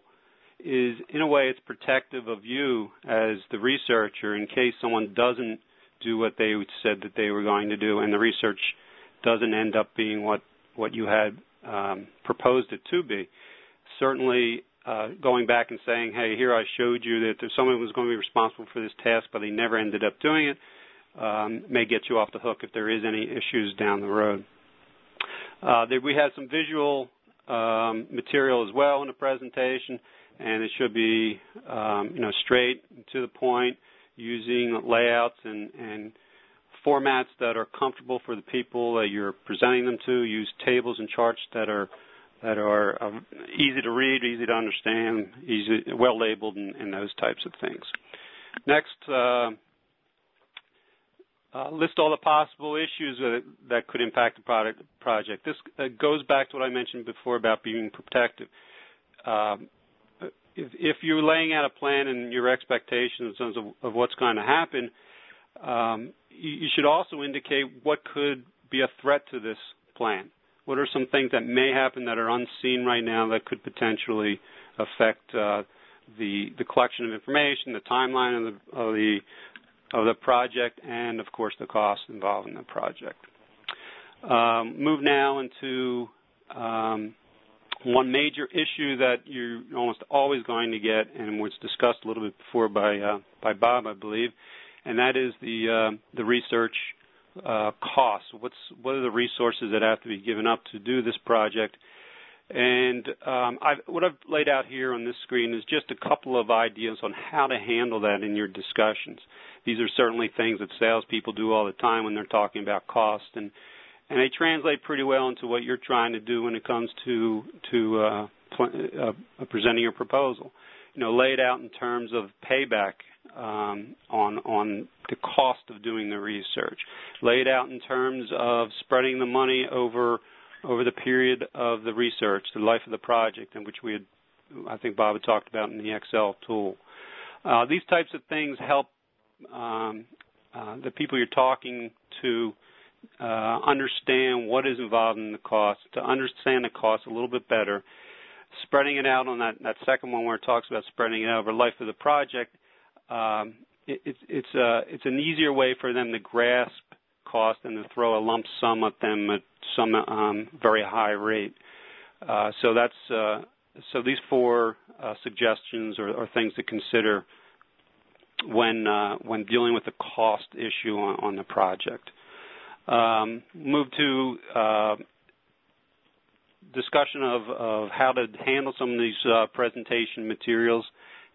is, in a way, it's protective of you as the researcher in case someone doesn't do what they said that they were going to do, and the research doesn't end up being what what you had um, proposed it to be. Certainly, uh, going back and saying, hey, here I showed you that if someone was going to be responsible for this task, but they never ended up doing it, um, may get you off the hook if there is any issues down the road. Uh, we had some visual um, material as well in the presentation, and it should be um, you know straight to the point, using layouts and, and formats that are comfortable for the people that you're presenting them to. Use tables and charts that are that are uh, easy to read, easy to understand, easy, well labeled, and, and those types of things. Next, uh, uh, list all the possible issues that, that could impact the product, project. This uh, goes back to what I mentioned before about being protective. Um, if, if, you're laying out a plan and your expectations in terms of, of what's going to happen, um, you, you should also indicate what could be a threat to this plan. What are some things that may happen that are unseen right now that could potentially affect uh, the the collection of information, the timeline of the of the of the project, and of course the costs involved in the project. Um, move now into um, one major issue that you're almost always going to get, and was discussed a little bit before by uh, by Bob, I believe, and that is the uh, the research uh, costs? What's what are the resources that have to be given up to do this project? And um, I've, what I've laid out here on this screen is just a couple of ideas on how to handle that in your discussions. These are certainly things that salespeople do all the time when they're talking about cost, and and they translate pretty well into what you're trying to do when it comes to to uh, pl- uh, presenting your proposal. You know, lay it out in terms of payback um, on on the cost of doing the research. Lay it out in terms of spreading the money over over the period of the research, the life of the project, in which we had, I think Bob had talked about in the Excel tool. Uh, these types of things help um, uh, the people you're talking to uh, understand what is involved in the cost, to understand the cost a little bit better. Spreading it out on that, that second one where it talks about spreading it out over life of the project, um, it, it's it's a uh, it's an easier way for them to grasp cost and to throw a lump sum at them at some um, very high rate. Uh, so that's uh, so these four uh, suggestions are, are, things to consider when uh, when dealing with the cost issue on, on the project. Um, move to uh, discussion of, of, how to handle some of these uh, presentation materials,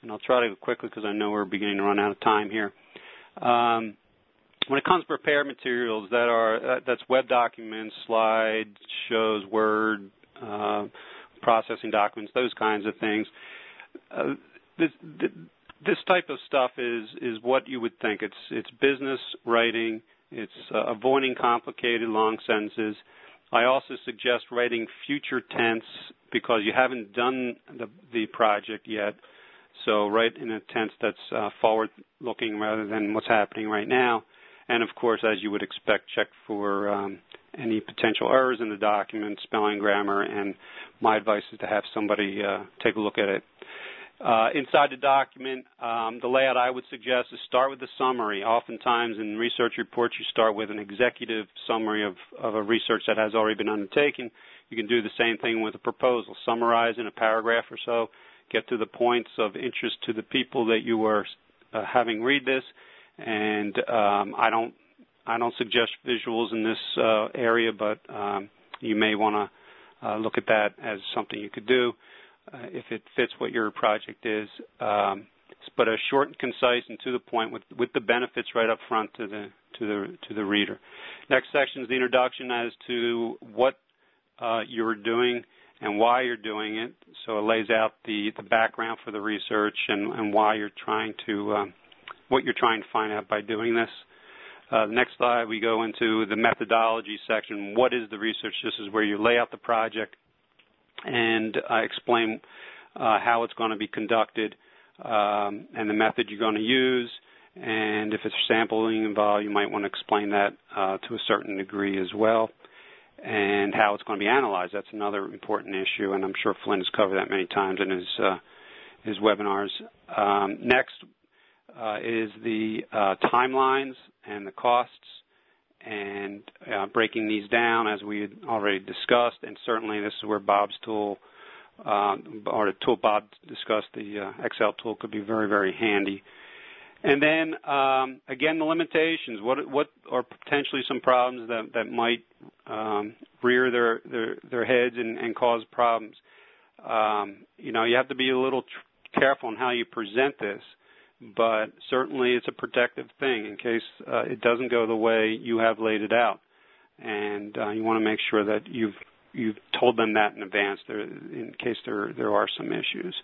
and I'll try to go quickly because I know we're beginning to run out of time here. Um, when it comes to prepared materials that are that's web documents, slides, shows, Word, uh, processing documents, those kinds of things. Uh, this, this type of stuff is is what you would think. It's it's business writing. It's uh, avoiding complicated long sentences. I also suggest writing future tense because you haven't done the the project yet. So write in a tense that's uh, forward looking rather than what's happening right now. And of course, as you would expect, check for um, any potential errors in the document, spelling, grammar, and my advice is to have somebody uh, take a look at it. Uh, inside the document, um, the layout I would suggest is start with the summary. Oftentimes in research reports, you start with an executive summary of, of a research that has already been undertaken. You can do the same thing with a proposal. Summarize in a paragraph or so, get to the points of interest to the people that you are uh, having read this, and um, I don't I don't suggest visuals in this uh, area, but um, you may want to uh, look at that as something you could do uh, if it fits what your project is. Um, but a short and concise and to the point with with the benefits right up front to the to the to the reader. Next section is the introduction as to what uh, you're doing and why you're doing it. So it lays out the the background for the research and, and why you're trying to um, what you're trying to find out by doing this. Uh, next slide, we go into the methodology section. What is the research? This is where you lay out the project and uh, explain uh, how it's going to be conducted um, and the method you're going to use. And if it's sampling involved, you might want to explain that uh, to a certain degree as well. And how it's going to be analyzed. That's another important issue, and I'm sure Flint has covered that many times in his uh, his webinars. Um, next, uh, is the uh, timelines and the costs and uh, breaking these down as we had already discussed. And certainly this is where Bob's tool um, or the tool Bob discussed, the uh, Excel tool could be very, very handy. And then um, again, the limitations. What what are potentially some problems that that might um, rear their their, their heads and, and cause problems? Um, you know, you have to be a little tr- careful on how you present this but certainly it's a protective thing in case uh, it doesn't go the way you have laid it out, and uh, you want to make sure that you've you've told them that in advance there, in case there there are some issues.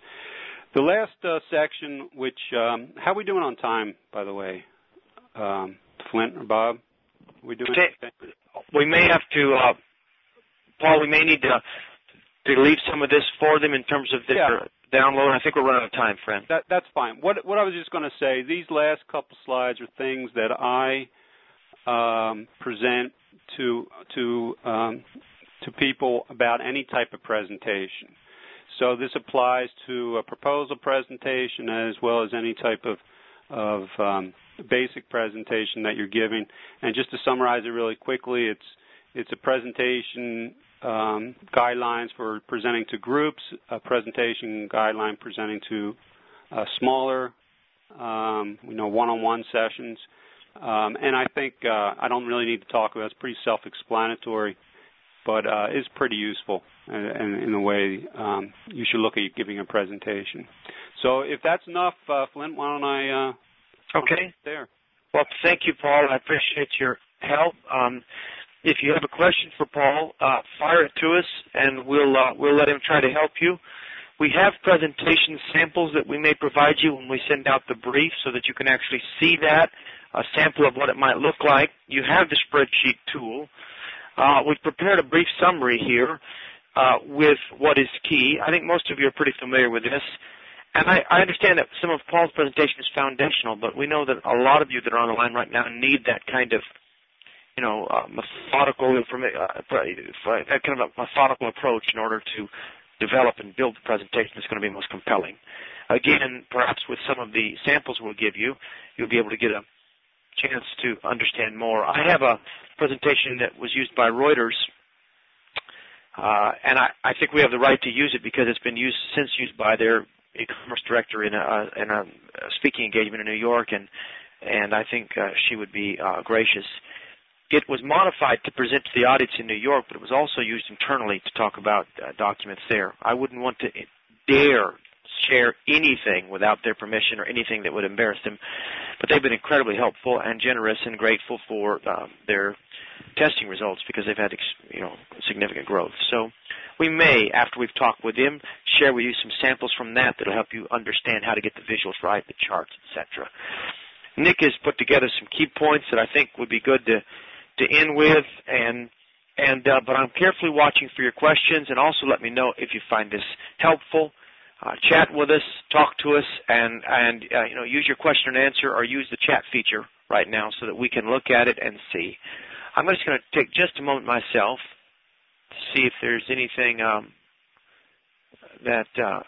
The last uh, section, which um, how are we doing on time, by the way, um, Flint or Bob? Are we doing? We may have to, uh, Paul. We may need to to leave some of this for them in terms of their yeah download. I think we're running out of time, friend. That, that's fine. What what I was just going to say, these last couple slides are things that I um, present to to um, to people about any type of presentation. So this applies to a proposal presentation as well as any type of of um, basic presentation that you're giving. And just to summarize it really quickly, it's it's a presentation um, guidelines for presenting to groups, a presentation guideline presenting to uh, smaller, um, you know, one-on-one sessions. Um, and I think uh, I don't really need to talk about it. It's pretty self-explanatory, but uh, it's pretty useful. and in the way um, you should look at giving a presentation. So if that's enough, uh, Flint, why don't I? Uh, okay. There. Well, thank you, Paul. I appreciate your help. Um, if you have a question for Paul, uh, fire it to us, and we'll uh, we'll let him try to help you. We have presentation samples that we may provide you when we send out the brief, so that you can actually see that a sample of what it might look like. You have the spreadsheet tool. Uh, we've prepared a brief summary here uh, with what is key. I think most of you are pretty familiar with this. And I, I understand that some of Paul's presentation is foundational, but we know that a lot of you that are on the line right now need that kind of, you know, uh, methodical information, uh, that kind of a methodical approach in order to develop and build the presentation that's going to be most compelling. Again, perhaps with some of the samples we'll give you, you'll be able to get a chance to understand more. I have a presentation that was used by Reuters, uh, and I, I, think we have the right to use it because it's been used since used by their e-commerce director in a, in a speaking engagement in New York, and and I think uh, she would be uh, gracious. It was modified to present to the audience in New York, but it was also used internally to talk about uh, documents there. I wouldn't want to dare share anything without their permission or anything that would embarrass them. But they've been incredibly helpful and generous and grateful for um, their testing results because they've had you know significant growth. So we may, after we've talked with them, share with you some samples from that that'll help you understand how to get the visuals right, the charts, etc. Nick has put together some key points that I think would be good to to end with, and and uh, but I'm carefully watching for your questions, and also let me know if you find this helpful uh, chat with us, talk to us, and and uh, you know use your question and answer, or use the chat feature right now so that we can look at it and see. I'm just going to take just a moment myself to see if there's anything um, that uh,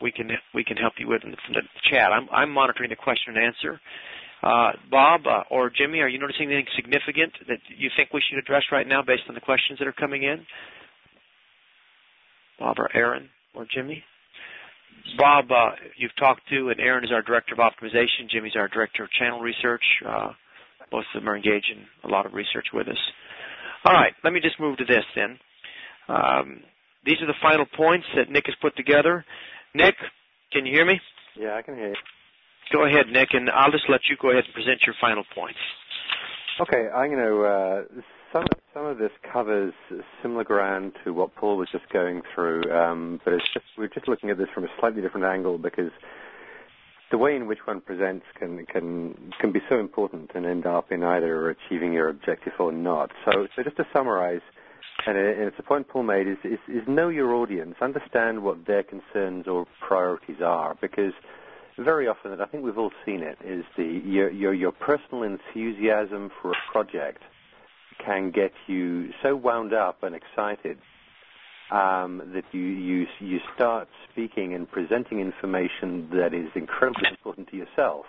we can we can help you with in the, chat. I'm I'm monitoring the question and answer. Uh, Bob uh, or Jimmy, are you noticing anything significant that you think we should address right now based on the questions that are coming in? Bob or Aaron or Jimmy? Bob, uh, you've talked to, and Aaron is our director of optimization. Jimmy's our director of channel research. Both of them are engaged in a lot of research with us. All right, let me just move to this then. Um, these are the final points that Nick has put together. Nick, can you hear me? Yeah, I can hear you. Go ahead, Nick, and I'll just let you go ahead and present your final points. Okay, I'm going to uh, some some of this covers similar ground to what Paul was just going through, um, but it's just we're just looking at this from a slightly different angle because the way in which one presents can can can be so important and end up in either achieving your objective or not. So, so just to summarize, and, it's a point Paul made is, is is know your audience, understand what their concerns or priorities are, because very often, and I think we've all seen it, is the your your, your personal enthusiasm for a project can get you so wound up and excited um, that you, you you start speaking and presenting information that is incredibly important to yourself.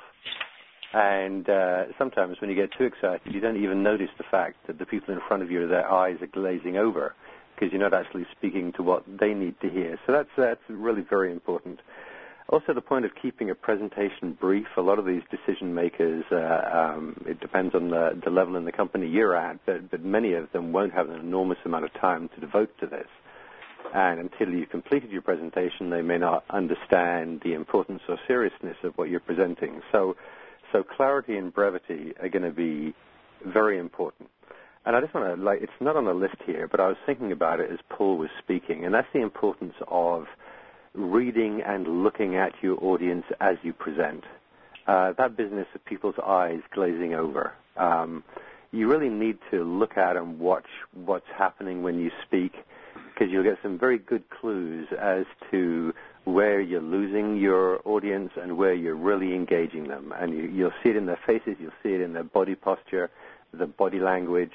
And uh, sometimes when you get too excited, you don't even notice the fact that the people in front of you, their eyes are glazing over because you're not actually speaking to what they need to hear. So that's that's really very important. Also, the point of keeping a presentation brief. A lot of these decision makers, uh, um, it depends on the, the level in the company you're at, but, but many of them won't have an enormous amount of time to devote to this. And until you've completed your presentation, they may not understand the importance or seriousness of what you're presenting. So, so clarity and brevity are going to be very important. And I just want to, like, it's not on the list here, but I was thinking about it as Paul was speaking, and that's the importance of reading and looking at your audience as you present. Uh, that business of people's eyes glazing over. Um, you really need to look at and watch what's happening when you speak because you'll get some very good clues as to where you're losing your audience and where you're really engaging them. And you, you'll see it in their faces, you'll see it in their body posture, the body language.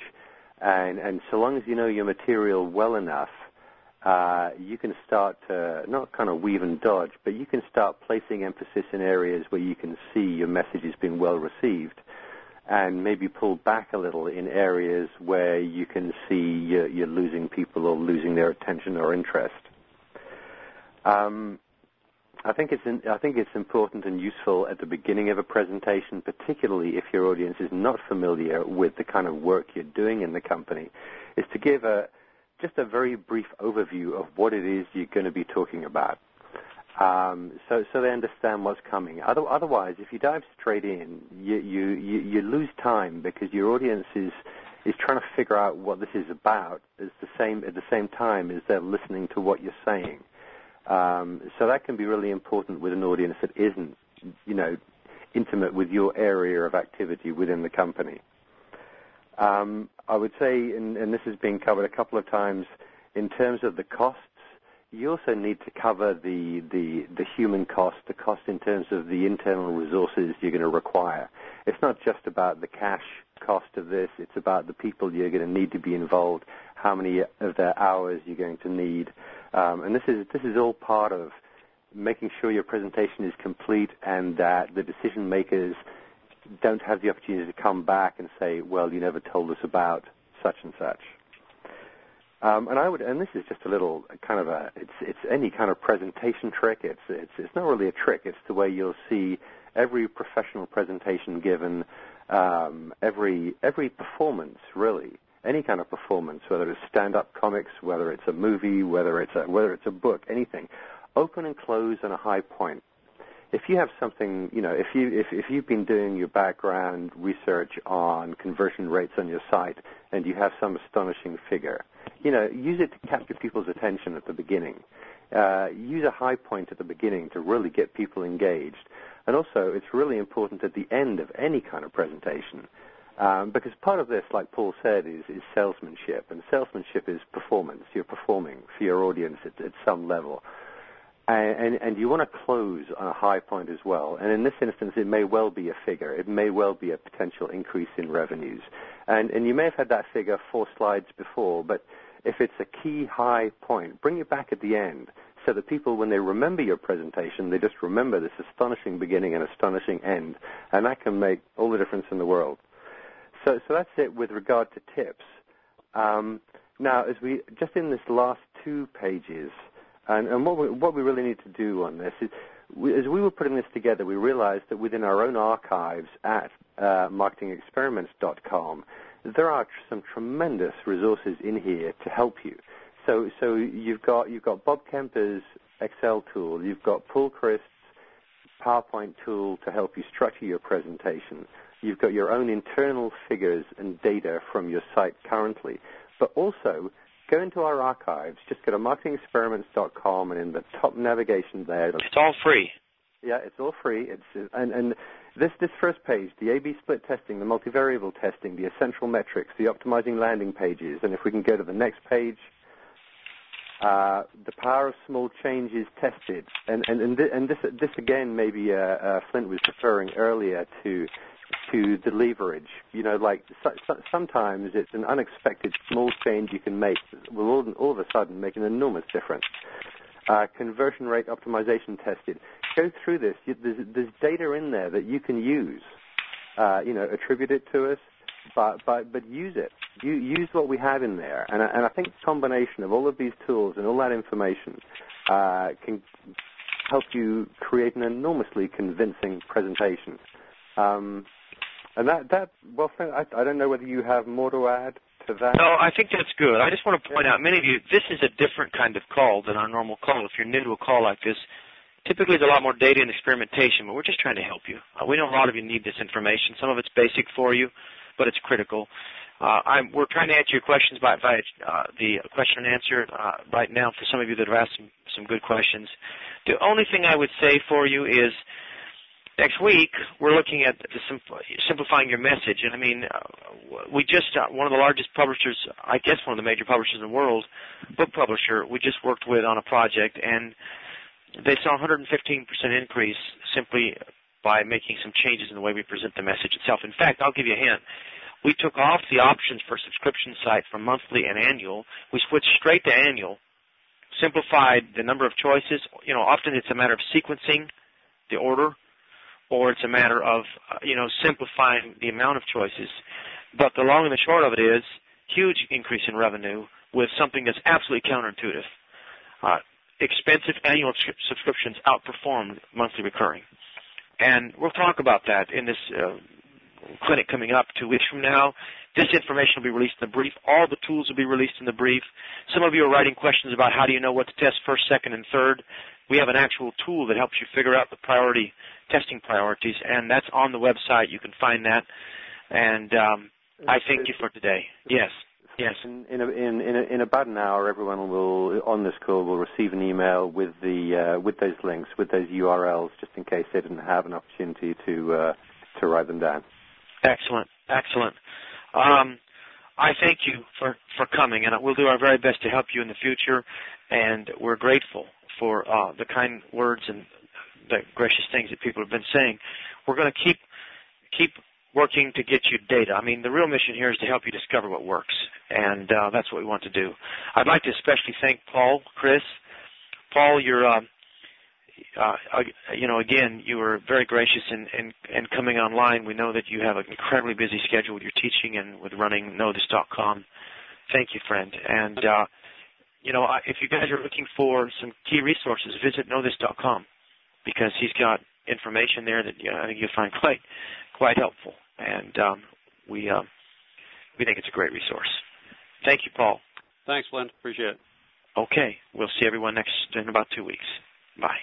And, and so long as you know your material well enough, uh, you can start to not kind of weave and dodge, but you can start placing emphasis in areas where you can see your message is being well received, and maybe pull back a little in areas where you can see you're, you're losing people or losing their attention or interest. Um, I think it's in, I think it's important and useful at the beginning of a presentation, particularly if your audience is not familiar with the kind of work you're doing in the company, is to give a just a very brief overview of what it is you're going to be talking about. Um, so, so they understand what's coming. Other, otherwise, if you dive straight in, you, you, you, you lose time because your audience is, is trying to figure out what this is about at the same, at the same time as they're listening to what you're saying. Um, so that can be really important with an audience that isn't, you know, intimate with your area of activity within the company. Um, I would say, and, and, this has been covered a couple of times, in terms of the costs, you also need to cover the, the, the human cost, the cost in terms of the internal resources you're going to require. It's not just about the cash cost of this, it's about the people you're going to need to be involved, how many of their hours you're going to need. Um, and this is, this is all part of making sure your presentation is complete and that the decision makers don't have the opportunity to come back and say, well, you never told us about such and such. Um, and I would, and this is just a little kind of a, it's it's any kind of presentation trick. It's it's it's not really a trick. It's the way you'll see every professional presentation given, um, every every performance really, any kind of performance, whether it's stand-up comics, whether it's a movie, whether it's a whether it's a book, anything, open and close on a high point if you have something, you know, if you if, if you've been doing your background research on conversion rates on your site and you have some astonishing figure, you know, use it to capture people's attention at the beginning. Uh, use a high point at the beginning to really get people engaged. And also, it's really important at the end of any kind of presentation, um, because part of this, like Paul said, is, is salesmanship, and salesmanship is performance. You're performing for your audience at, at some level and, and, you want to close on a high point as well. And in this instance, it may well be a figure. It may well be a potential increase in revenues. And, and you may have had that figure four slides before, but if it's a key high point, bring it back at the end so that people, when they remember your presentation, they just remember this astonishing beginning and astonishing end. And that can make all the difference in the world. So, so that's it with regard to tips. Um, now, as we just in this last two pages, and, and what, we, what we really need to do on this is, we, as we were putting this together, we realized that within our own archives at uh, marketingexperiments.com, there are some tremendous resources in here to help you. So, so you've got you've got Bob Kemper's Excel tool, you've got Paul Christ's PowerPoint tool to help you structure your presentation. You've got your own internal figures and data from your site currently, but also go into our archives. Just go to marketingexperiments.com, and in the top navigation there, it's all free. Yeah, it's all free. It's and and this this first page, the A/B split testing, the multivariable testing, the essential metrics, the optimizing landing pages, and if we can go to the next page. Uh, the power of small changes tested, and and and, th- and this this again maybe uh, uh, Flint was referring earlier to to the leverage. You know, like so, so, sometimes it's an unexpected small change you can make that will all, all of a sudden make an enormous difference. Uh, conversion rate optimization tested. Go through this. You, there's, there's, data in there that you can use. Uh, you know, attribute it to us, but but but use it. You, use what we have in there, and and I think the combination of all of these tools and all that information uh, can help you create an enormously convincing presentation. Um, and that, that well, I, I don't know whether you have more to add to that. No, I think that's good. I just want to point out, many of you, this is a different kind of call than our normal call. If you're new to a call like this, typically there's a lot more data and experimentation, but we're just trying to help you. Uh, we know a lot of you need this information. Some of it's basic for you, but it's critical. Uh, we're trying to answer your questions by, by uh, the question and answer uh, right now for some of you that have asked some, some good questions. The only thing I would say for you is next week we're looking at simplifying your message. And I mean, uh, we just uh, one of the largest publishers, I guess one of the major publishers in the world, book publisher. We just worked with on a project, and they saw 115% increase simply by making some changes in the way we present the message itself. In fact, I'll give you a hint. We took off the options for subscription site from monthly and annual. We switched straight to annual, simplified the number of choices. You know, often it's a matter of sequencing the order or it's a matter of uh, you know simplifying the amount of choices. But the long and the short of it is huge increase in revenue with something that's absolutely counterintuitive. Uh, expensive annual subscriptions outperformed monthly recurring, and we'll talk about that in this uh, clinic coming up two weeks from now. This information will be released in the brief. All the tools will be released in the brief. Some of you are writing questions about how do you know what to test first, second, and third. We have an actual tool that helps you figure out the priority testing priorities, and that's on the website. You can find that. And um, I thank you for today. Yes. Yes. In, in, a, in, in, a, in, about an hour, everyone will on this call will receive an email with the uh, with those links, with those URLs, just in case they didn't have an opportunity to uh, to write them down. Excellent, excellent. Um, I thank you for for coming, and we'll do our very best to help you in the future. And we're grateful for uh, the kind words and the gracious things that people have been saying. We're going to keep keep working to get you data. I mean, the real mission here is to help you discover what works, and uh, that's what we want to do. I'd like to especially thank Paul, Christ. Paul, you're, uh, uh, you know, again, you were very gracious in, in, in coming online. We know that you have an incredibly busy schedule with your teaching and with running KnowThis.com. Thank you, friend. And, uh, you know, if you guys are looking for some key resources, visit KnowThis.com because he's got information there that you know, I think you'll find quite quite helpful and um, we uh, we think it's a great resource. Thank you, Paul. Thanks, Lynn. Appreciate it. Okay, we'll see everyone next in about two weeks. Bye.